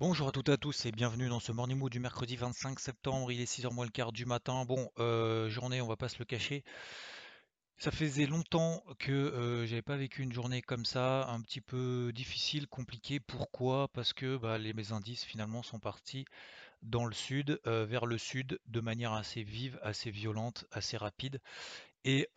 Bonjour à toutes et à tous et bienvenue dans ce Morning Mood du mercredi 25 septembre. Il est 6h moins le quart du matin. Bon, euh, journée, on va pas se le cacher. Ça faisait longtemps que euh, j'avais pas vécu une journée comme ça, un petit peu difficile, compliquée. Pourquoi? Parce que bah, les, mes indices finalement sont partis dans le sud, euh, vers le sud, de manière assez vive, assez violente, assez rapide. Et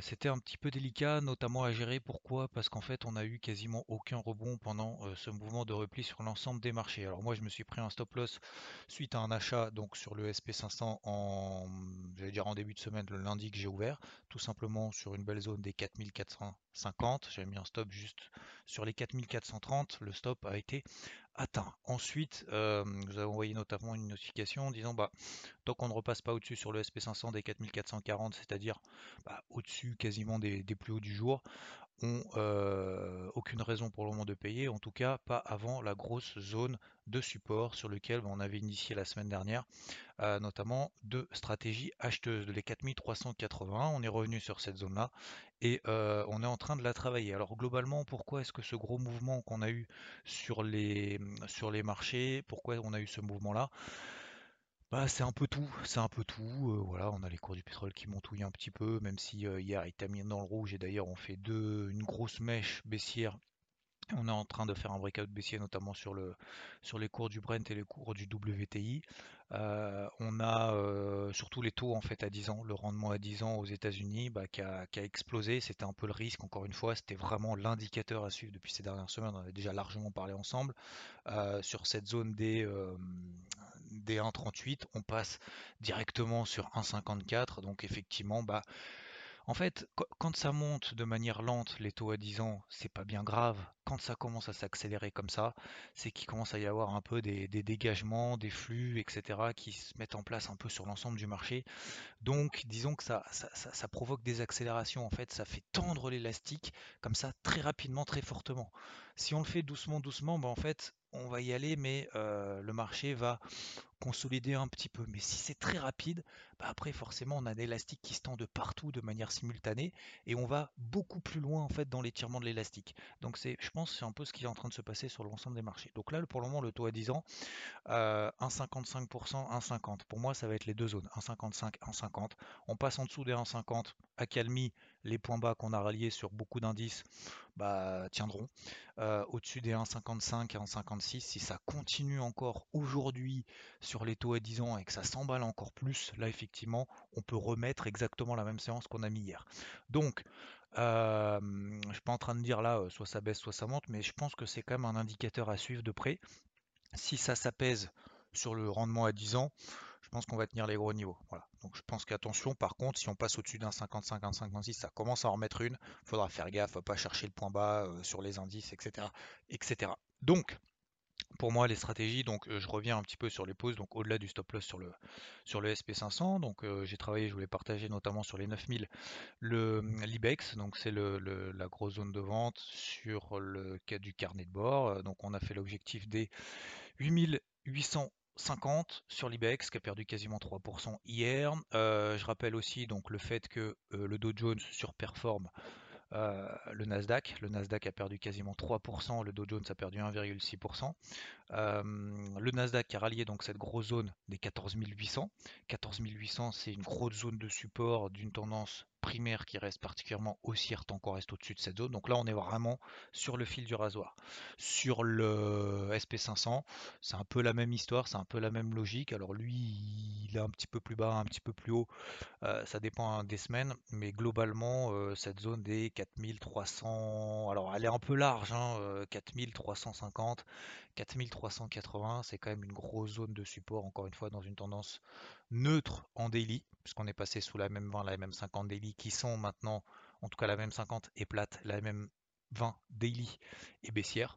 c'était un petit peu délicat, notamment à gérer. Pourquoi? Parce qu'en fait, on a eu quasiment aucun rebond pendant ce mouvement de repli sur l'ensemble des marchés. Alors moi, je me suis pris un stop loss suite à un achat donc sur le SP500 en, j'allais dire en début de semaine, le lundi que j'ai ouvert, tout simplement sur une belle zone des 4450. J'avais mis un stop juste sur les 4430. Le stop a été atteint. Ensuite, euh, vous avez envoyé notamment une notification disant bah tant qu'on ne repasse pas au-dessus sur le SP500 des 4440, c'est-à-dire bah, au-dessus quasiment des, plus hauts du jour, ont aucune raison pour le moment de payer, en tout cas pas avant la grosse zone de support sur lequel on avait initié la semaine dernière, notamment de stratégie acheteuse de les 4380. On est revenu sur cette zone-là et on est en train de la travailler. Alors globalement, pourquoi est-ce que ce gros mouvement qu'on a eu sur les, sur les marchés, pourquoi on a eu ce mouvement-là? Bah, c'est un peu tout, c'est un peu tout. euh, voilà, on a les cours du pétrole qui montouillent un petit peu, même si euh, hier il terminé dans le rouge et d'ailleurs on fait deux, une grosse mèche baissière. On est en train de faire un breakout baissier, notamment sur, le, sur les cours du Brent et les cours du WTI. Euh, on a euh, surtout les taux en fait à 10 ans, le rendement à 10 ans aux États-Unis bah, qui, a, qui a explosé. C'était un peu le risque, encore une fois, c'était vraiment l'indicateur à suivre depuis ces dernières semaines. On en a déjà largement parlé ensemble. Euh, sur cette zone des, des 1,38, on passe directement sur 1,54. Donc effectivement, bah, en fait, quand ça monte de manière lente, les taux à 10 ans, c'est pas bien grave. Quand ça commence à s'accélérer comme ça, c'est qu'il commence à y avoir un peu des, dégagements, des flux, etc., qui se mettent en place un peu sur l'ensemble du marché. Donc, disons que ça, provoque des accélérations. En fait, ça fait tendre l'élastique comme ça très rapidement, très fortement. Si on le fait doucement, doucement, ben en fait, on va y aller, mais euh, le marché va consolider un petit peu. Mais si c'est très rapide, bah après forcément on a l'élastique qui se tend de partout de manière simultanée et on va beaucoup plus loin en fait dans l'étirement de l'élastique. Donc c'est, je pense, c'est un peu ce qui est en train de se passer sur l'ensemble des marchés. Donc là pour le moment le taux à 10 ans, 1,55%, 1,50. Pour moi ça va être les deux zones, 1,55, 1,50. On passe en dessous des 1,50, accalmie les points bas qu'on a ralliés sur beaucoup d'indices bah, tiendront. Euh, au-dessus des 1,55 et 1,56, si ça continue encore aujourd'hui sur les taux à 10 ans et que ça s'emballe encore plus, là effectivement, on peut remettre exactement la même séance qu'on a mis hier. Donc, euh, je suis pas en train de dire là, euh, soit ça baisse, soit ça monte, mais je pense que c'est quand même un indicateur à suivre de près. Si ça s'apaise sur le rendement à 10 ans, je pense qu'on va tenir les gros niveaux. Voilà. Donc je pense qu'attention, par contre, si on passe au-dessus d'un 55, un 56, ça commence à en remettre une. Il faudra faire gaffe, pas chercher le point bas euh, sur les indices, etc., etc. Donc, pour moi, les stratégies, donc euh, je reviens un petit peu sur les pauses, donc au-delà du stop loss sur le, sur le SP500. Donc euh, j'ai travaillé, je voulais partager notamment sur les 9000 le l'IBEX, donc c'est la grosse zone de vente sur le cas du carnet de bord. Donc on a fait l'objectif des 8800 50 sur l'IBEX qui a perdu quasiment 3% hier. Euh, je rappelle aussi donc le fait que euh, le Dow Jones surperforme euh, le Nasdaq. Le Nasdaq a perdu quasiment 3%, le Dow Jones a perdu 1,6%. le Nasdaq a rallié donc cette grosse zone des 14 800. 14 800 c'est une grosse zone de support d'une tendance primaire qui reste particulièrement haussière tant qu'on reste au-dessus de cette zone. Donc là, on est vraiment sur le fil du rasoir. Sur le SP500, c'est un peu la même histoire, c'est un peu la même logique. Alors lui, il est un petit peu plus bas, un petit peu plus haut. Euh, ça dépend des semaines, mais globalement, euh, cette zone des 4300, alors elle est un peu large, hein, 4350, 4380, c'est quand même une grosse zone de support, encore une fois, dans une tendance neutre en daily, puisqu'on est passé sous la même 20, la même 50 daily, qui sont maintenant, en tout cas la même 50 est plate, la même 20 daily et baissière.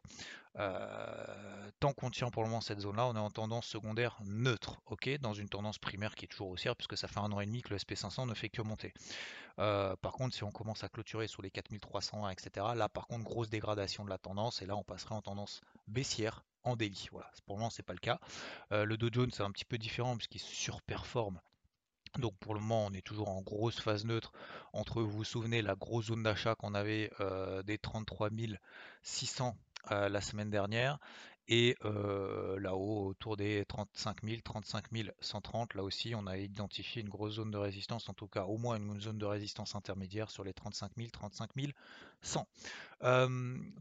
Euh, tant qu'on tient pour le moment cette zone-là, on est en tendance secondaire neutre, ok, dans une tendance primaire qui est toujours haussière, puisque ça fait un an et demi que le SP500 ne fait que monter. Euh, par contre, si on commence à clôturer sous les 4300, etc., là, par contre, grosse dégradation de la tendance, et là, on passerait en tendance baissière en daily. Voilà, pour le moment, c'est pas le cas. Euh, le Dow Jones, c'est un petit peu différent, puisqu'il surperforme donc pour le moment, on est toujours en grosse phase neutre. Entre, vous vous souvenez, la grosse zone d'achat qu'on avait des 33 600 la semaine dernière et là-haut autour des 35 000, 35 130. Là aussi, on a identifié une grosse zone de résistance, en tout cas au moins une zone de résistance intermédiaire sur les 35 000, 35 100.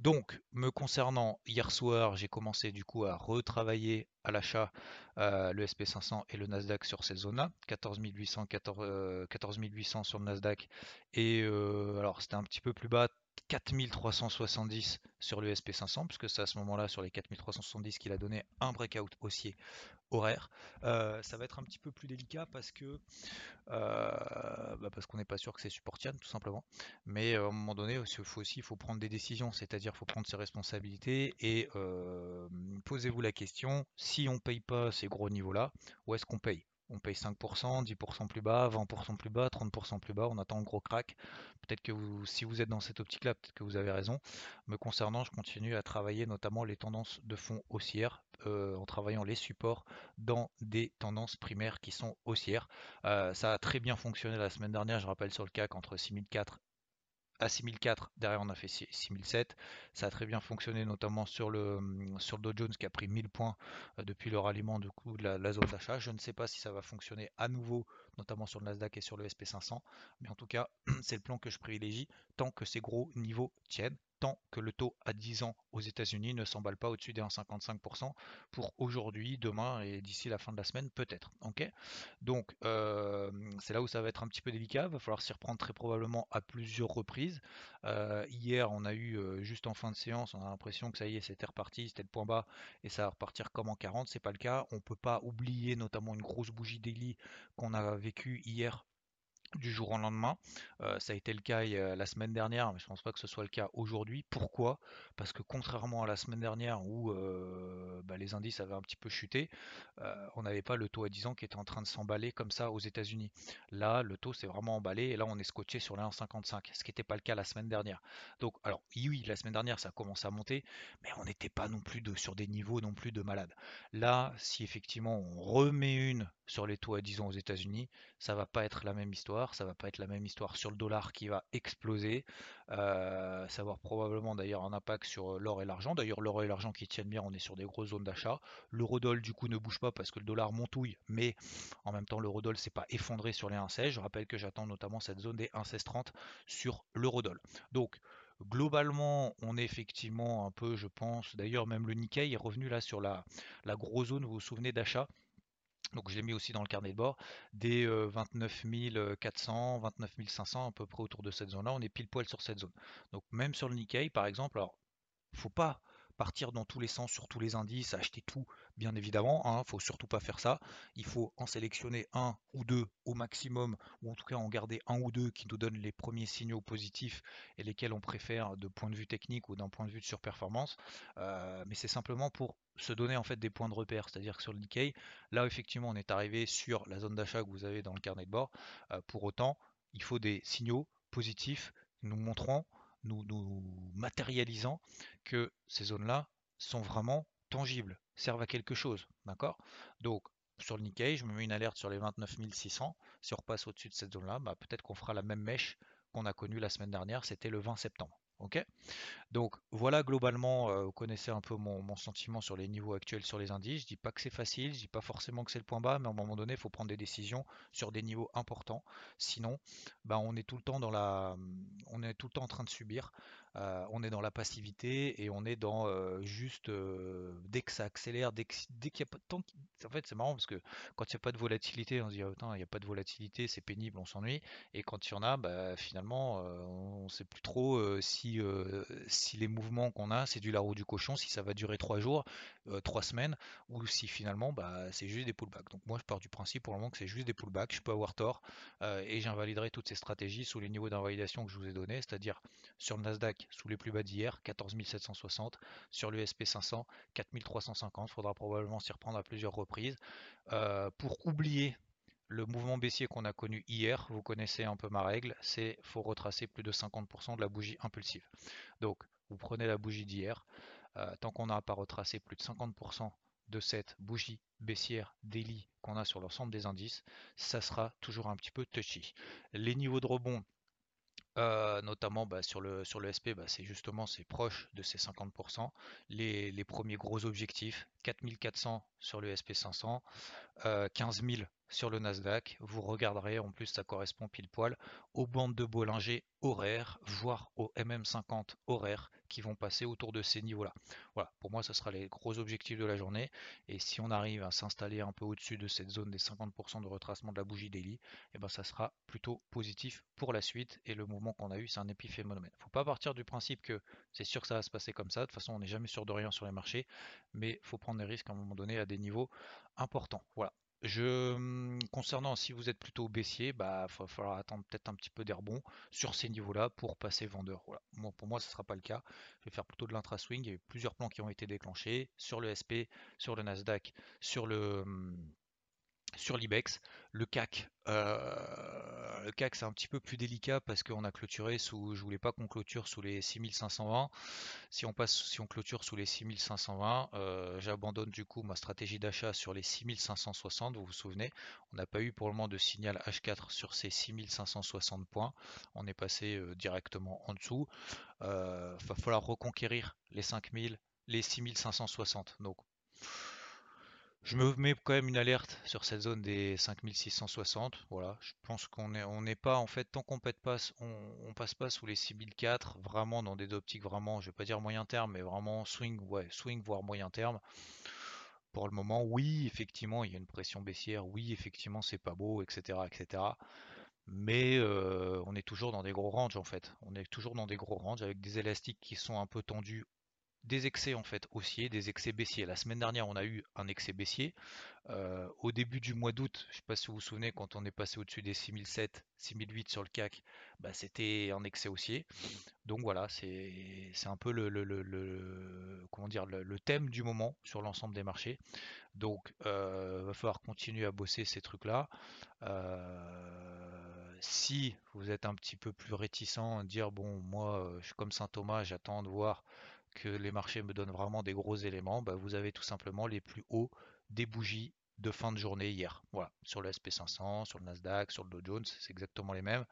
donc, me concernant, hier soir, j'ai commencé du coup à retravailler à l'achat le SP500 et le Nasdaq sur ces zones-là. 14 800, 14, 14 800 sur le Nasdaq et alors c'était un petit peu plus bas, 4370 sur le SP500, puisque c'est à ce moment-là, sur les 4370, qu'il a donné un breakout haussier horaire. Euh, ça va être un petit peu plus délicat parce que euh, bah, parce qu'on n'est pas sûr que c'est supportible, tout simplement. Mais euh, à un moment donné, il faut aussi faut prendre des décisions, c'est-à-dire il faut prendre ses responsabilités et posez-vous la question si on paye pas ces gros niveaux-là, où est-ce qu'on paye? On paye 5%, 10% plus bas, 20% plus bas, 30% plus bas, on attend un gros crack. Peut-être que vous, si vous êtes dans cette optique-là, peut-être que vous avez raison. Me concernant, je continue à travailler notamment les tendances de fond haussières, euh, en travaillant les supports dans des tendances primaires qui sont haussières. Euh, ça a très bien fonctionné la semaine dernière, je rappelle sur le CAC entre 6004 à 6004, derrière on a fait 6007. Ça a très bien fonctionné notamment sur le, sur le Dow Jones qui a pris 1000 points euh, depuis le ralliement de, coup de la, zone d'achat. Je ne sais pas si ça va fonctionner à nouveau, notamment sur le Nasdaq et sur le SP500, mais en tout cas c'est le plan que je privilégie tant que ces gros niveaux tiennent tant que le taux à 10 ans aux États-Unis ne s'emballe pas au-dessus des 1,55% pour aujourd'hui, demain et d'ici la fin de la semaine peut-être. Donc euh, c'est là où ça va être un petit peu délicat, il va falloir s'y reprendre très probablement à plusieurs reprises. Euh, hier on a eu euh, juste en fin de séance, on a l'impression que ça y est c'était reparti, c'était le point bas et ça va repartir comme en 40, c'est pas le cas. On peut pas oublier notamment une grosse bougie daily qu'on a vécu hier du jour au lendemain. Euh, ça a été le cas la semaine dernière, mais je ne pense pas que ce soit le cas aujourd'hui. Pourquoi? Parce que contrairement à la semaine dernière où euh, bah, les indices avaient un petit peu chuté, euh, on n'avait pas le taux à 10 ans qui était en train de s'emballer comme ça aux États-Unis. Là, le taux s'est vraiment emballé et là, on est scotché sur les 1,55, ce qui n'était pas le cas la semaine dernière. Donc, alors, oui, la semaine dernière, ça a commencé à monter, mais on n'était pas non plus sur des niveaux non plus de malade. Là, si effectivement on remet une sur les taux à 10 ans aux États-Unis, ça va pas être la même histoire, ça va pas être la même histoire sur le dollar qui va exploser, euh, ça va avoir probablement d'ailleurs un impact sur euh, l'or et l'argent. D'ailleurs l'or et l'argent qui tiennent bien, on est sur des grosses zones d'achat. L'eurodoll du coup ne bouge pas parce que le dollar montouille, mais en même temps l'eurodoll s'est pas effondré sur les 1,16. Je rappelle que j'attends notamment cette zone des 1,1630 sur l'eurodoll. Donc Globalement, on est effectivement un peu, je pense, d'ailleurs même le Nikkei est revenu là sur la, la grosse zone, vous vous souvenez d'achat donc je l'ai mis aussi dans le carnet de bord, des 29 400, 29 500 à peu près autour de cette zone-là, on est pile poil sur cette zone. Donc même sur le Nikkei par exemple, alors faut pas partir dans tous les sens sur tous les indices, acheter tout, bien évidemment. Il hein, faut surtout pas faire ça. Il faut en sélectionner un ou deux au maximum, ou en tout cas en garder un ou deux qui nous donnent les premiers signaux positifs et lesquels on préfère de point de vue technique ou d'un point de vue de surperformance. Euh, mais c'est simplement pour se donner en fait des points de repère. C'est-à-dire que sur le Nikkei, là effectivement on est arrivé sur la zone d'achat que vous avez dans le carnet de bord. Euh, pour autant, il faut des signaux positifs nous montrant nous, nous matérialisant que ces zones-là sont vraiment tangibles, servent à quelque chose. D'accord? Donc, sur le Nikkei, je me mets une alerte sur les 29 600. Si on repasse au-dessus de cette zone-là, bah, peut-être qu'on fera la même mèche qu'on a connue la semaine dernière, c'était le 20 septembre. Donc voilà globalement, vous connaissez un peu mon, sentiment sur les niveaux actuels sur les indices. Je dis pas que c'est facile, je dis pas forcément que c'est le point bas, mais à un moment donné, il faut prendre des décisions sur des niveaux importants. Sinon, bah, on est tout le temps dans la, on est tout le temps en train de subir. Euh, on est dans la passivité et on est dans euh, juste euh, dès que ça accélère, dès qu'il y a pas de temps. En fait, c'est marrant parce que quand il n'y a pas de volatilité, on se dit oh, il n'y a pas de volatilité, c'est pénible, on s'ennuie. Et quand il y en a, bah, finalement, on ne sait plus trop si, si les mouvements qu'on a, c'est du la roue du cochon, si ça va durer trois jours, trois semaines, ou si finalement bah, c'est juste des pullbacks. Donc moi, je pars du principe pour le moment que c'est juste des pullbacks. Je peux avoir tort et j'invaliderai toutes ces stratégies sous les niveaux d'invalidation que je vous ai donnés, c'est-à-dire sur le Nasdaq Sous les plus bas d'hier, 14 760. Sur le SP500, 4350. Il faudra probablement s'y reprendre à plusieurs reprises. pour oublier le mouvement baissier qu'on a connu hier, vous connaissez un peu ma règle, c'est faut retracer plus de 50% de la bougie impulsive. Donc vous prenez la bougie d'hier, euh, tant qu'on n'a pas retracé plus de 50% de cette bougie baissière daily qu'on a sur l'ensemble des indices, ça sera toujours un petit peu touchy. Les niveaux de rebond, notamment bah, sur, le, sur le SP, bah, c'est justement c'est proche de ces 50%. Les, les, premiers gros objectifs, 4400 sur le SP500, 15 000 sur le Nasdaq. Vous regarderez, en plus ça correspond pile poil aux bandes de Bollinger horaires, voire aux MM50 horaires qui vont passer autour de ces niveaux-là. Voilà, pour moi, ce sera les gros objectifs de la journée. Et si on arrive à s'installer un peu au-dessus de cette zone des 50% de retracement de la bougie daily, et eh ben, ça sera plutôt positif pour la suite. Et le mouvement qu'on a eu, c'est un épiphénomène. Faut pas partir du principe que c'est sûr que ça va se passer comme ça. De toute façon, on n'est jamais sûr de rien sur les marchés, mais faut prendre des risques à un moment donné à des niveaux importants. Voilà. Je, hum, concernant si vous êtes plutôt baissier, bah va falloir attendre peut-être un petit peu d'air bon sur ces niveaux-là pour passer vendeur. Voilà. pour moi, ce ne sera pas le cas. Je vais faire plutôt de l'intra-swing. Il y a eu plusieurs plans qui ont été déclenchés sur le SP, sur le Nasdaq, sur le hum, sur l'IBEX. Le CAC, euh, le CAC c'est un petit peu plus délicat parce qu'on a clôturé sous, je voulais pas qu'on clôture sous les 6520. Si on passe, si on clôture sous les 6520, euh, j'abandonne du coup ma stratégie d'achat sur les 6560. Vous vous souvenez, on n'a pas eu pour le moment de signal H4 sur ces 6560 points. On est passé euh, directement en dessous. Il va falloir reconquérir les 5000, les 6560. Donc je me mets quand même une alerte sur cette zone des 5660. Voilà, je pense qu'on n'est on pas en fait tant qu'on pète pas, on, passe pas sous les 6004, vraiment dans des optiques vraiment, je vais pas dire moyen terme, mais vraiment swing, ouais, swing voire moyen terme. Pour le moment, oui, effectivement, il y a une pression baissière, oui, effectivement, c'est pas beau, etc., etc. Mais euh, on est toujours dans des gros ranges en fait. On est toujours dans des gros ranges avec des élastiques qui sont un peu tendus des excès en fait haussiers, des excès baissiers. La semaine dernière, on a eu un excès baissier. Euh, au début du mois d'août, je ne sais pas si vous vous souvenez, quand on est passé au-dessus des 6007, 6008 sur le CAC, bah, c'était un excès haussier. Donc voilà, c'est un peu le, comment dire, le, thème du moment sur l'ensemble des marchés. Donc il euh, va falloir continuer à bosser ces trucs-là. Euh, si vous êtes un petit peu plus réticent, dire bon, moi je suis comme Saint Thomas, j'attends de voir que les marchés me donnent vraiment des gros éléments, bah, vous avez tout simplement les plus hauts des bougies de fin de journée hier. Voilà, sur le SP500, sur le Nasdaq, sur le Dow Jones, c'est exactement les mêmes.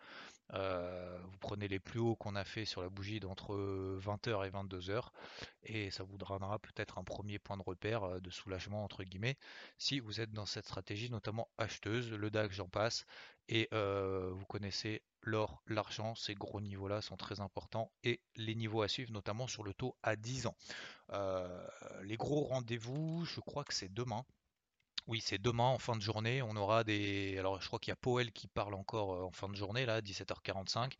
Euh, vous prenez les plus hauts qu'on a fait sur la bougie d'entre 20h et 22h et ça vous donnera peut-être un premier point de repère euh, de soulagement entre guillemets si vous êtes dans cette stratégie notamment acheteuse, le DAX j'en passe et euh, vous connaissez l'or, l'argent, ces gros niveaux-là sont très importants et les niveaux à suivre, notamment sur le taux à 10 ans. Les gros rendez-vous, je crois que c'est demain. Oui, c'est demain en fin de journée. On aura des. Alors, je crois qu'il y a Powell qui parle encore euh, en fin de journée, là, 17h45.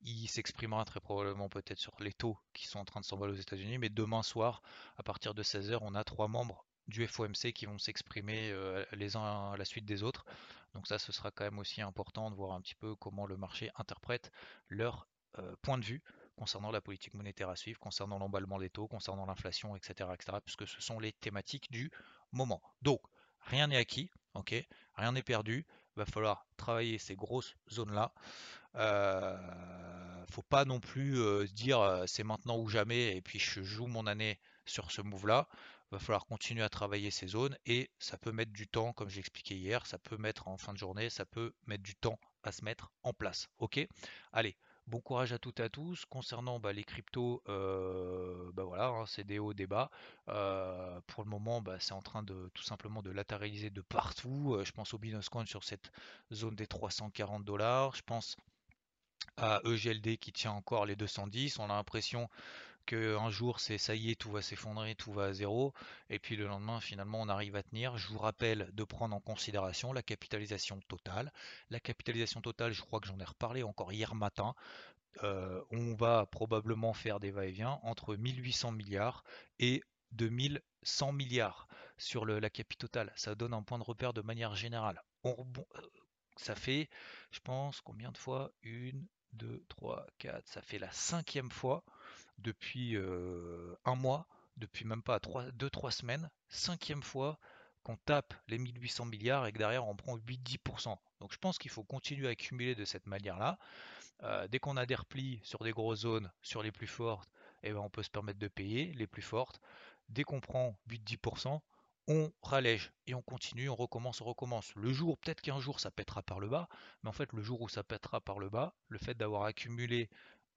Il s'exprimera très probablement peut-être sur les taux qui sont en train de s'envoler aux États-Unis. Mais demain soir, à partir de 16h, on a trois membres du FOMC qui vont s'exprimer euh, les uns à la suite des autres. Donc ça, ce sera quand même aussi important de voir un petit peu comment le marché interprète leur euh, point de vue concernant la politique monétaire à suivre, concernant l'emballement des taux, concernant l'inflation, etc., etc., puisque ce sont les thématiques du moment. Donc, rien n'est acquis, ok, rien n'est perdu. Il va falloir travailler ces grosses zones-là. Euh, faut pas non plus euh, dire euh, c'est maintenant ou jamais et puis je joue mon année sur ce move-là va falloir continuer à travailler ces zones et ça peut mettre du temps, comme j'ai expliqué hier, ça peut mettre en fin de journée, ça peut mettre du temps à se mettre en place. Ok? Allez, bon courage à toutes et à tous. Concernant bah, les cryptos, euh, bah voilà, hein, c'est des hauts, des bas. Euh, pour le moment, bah, c'est en train de tout simplement de latéraliser de partout. Euh, je pense au Binance Coin sur cette zone des 340 dollars. Je pense à EGLD qui tient encore les 210. On a l'impression qu'un jour c'est ça y est, tout va s'effondrer, tout va à zéro, et puis le lendemain finalement on arrive à tenir. Je vous rappelle de prendre en considération la capitalisation totale. La capitalisation totale, je crois que j'en ai reparlé encore hier matin. Euh, on va probablement faire des va-et-vient entre 1800 milliards et 2100 milliards sur la capitale totale. Ça donne un point de repère de manière générale. Euh, ça fait, je pense, combien de fois? Une, 2, 3, 4, ça fait la cinquième fois depuis un mois, depuis même pas 2-3 semaines, cinquième fois qu'on tape les 1800 milliards et que derrière on prend 8-10%. Donc je pense qu'il faut continuer à accumuler de cette manière-là. dès qu'on a des replis sur des grosses zones, sur les plus fortes, eh ben, on peut se permettre de payer les plus fortes. Dès qu'on prend 8-10%, on rallège et on continue, on recommence, on recommence. Le jour, peut-être qu'un jour ça pètera par le bas, mais en fait le jour où ça pètera par le bas, le fait d'avoir accumulé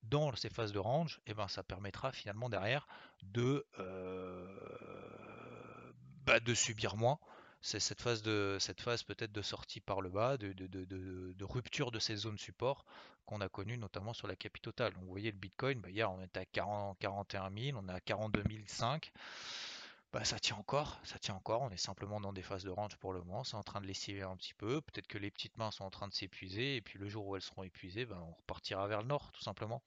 dans ces phases de range, eh ben, ça permettra finalement derrière de, euh, bah, subir moins. C'est cette phase, de, cette phase peut-être de sortie par le bas, de, rupture de ces zones support qu'on a connues notamment sur la capitale. Vous voyez le Bitcoin, bah, hier on était à 40, 41 000, on est à 42 500. Bah, ça tient encore, ça tient encore. On est simplement dans des phases de range pour le moment. C'est en train de lessiver un petit peu. Peut-être que les petites mains sont en train de s'épuiser. Et puis le jour où elles seront épuisées, ben, on repartira vers le nord, tout simplement.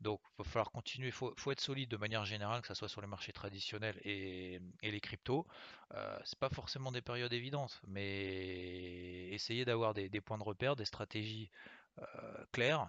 Donc il va falloir continuer. Il faut, être solide de manière générale, que ce soit sur les marchés traditionnels et, les cryptos. Euh, c'est pas forcément des périodes évidentes, mais essayez d'avoir des, points de repère, des stratégies euh, claires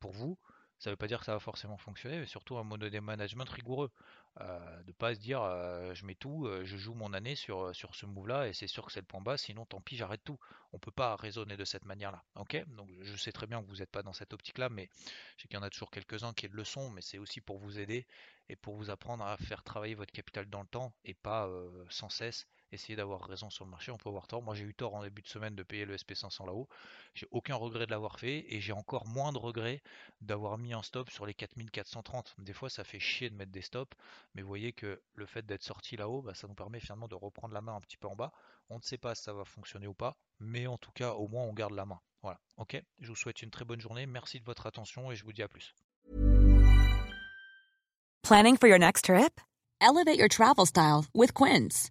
pour vous. Ça ne veut pas dire que ça va forcément fonctionner, mais surtout un mode de management rigoureux. Euh, de pas se dire euh, je mets tout, euh, je joue mon année sur, sur ce move là et c'est sûr que c'est le point bas, sinon tant pis j'arrête tout. On peut pas raisonner de cette manière là. Ok? Donc je sais très bien que vous n'êtes pas dans cette optique là, mais je sais qu'il y en a toujours quelques-uns qui le sont, mais c'est aussi pour vous aider et pour vous apprendre à faire travailler votre capital dans le temps et pas sans cesse essayer d'avoir raison sur le marché, on peut avoir tort. Moi j'ai eu tort en début de semaine de payer le SP500 là-haut. J'ai aucun regret de l'avoir fait et j'ai encore moins de regrets d'avoir mis un stop sur les 4430. Des fois ça fait chier de mettre des stops, mais vous voyez que le fait d'être sorti là-haut, bah, ça nous permet finalement de reprendre la main un petit peu en bas. On ne sait pas si ça va fonctionner ou pas, mais en tout cas au moins on garde la main. Voilà, ok? Je vous souhaite une très bonne journée, merci de votre attention et je vous dis à plus. Planning for your next trip? Elevate your travel style with Quince.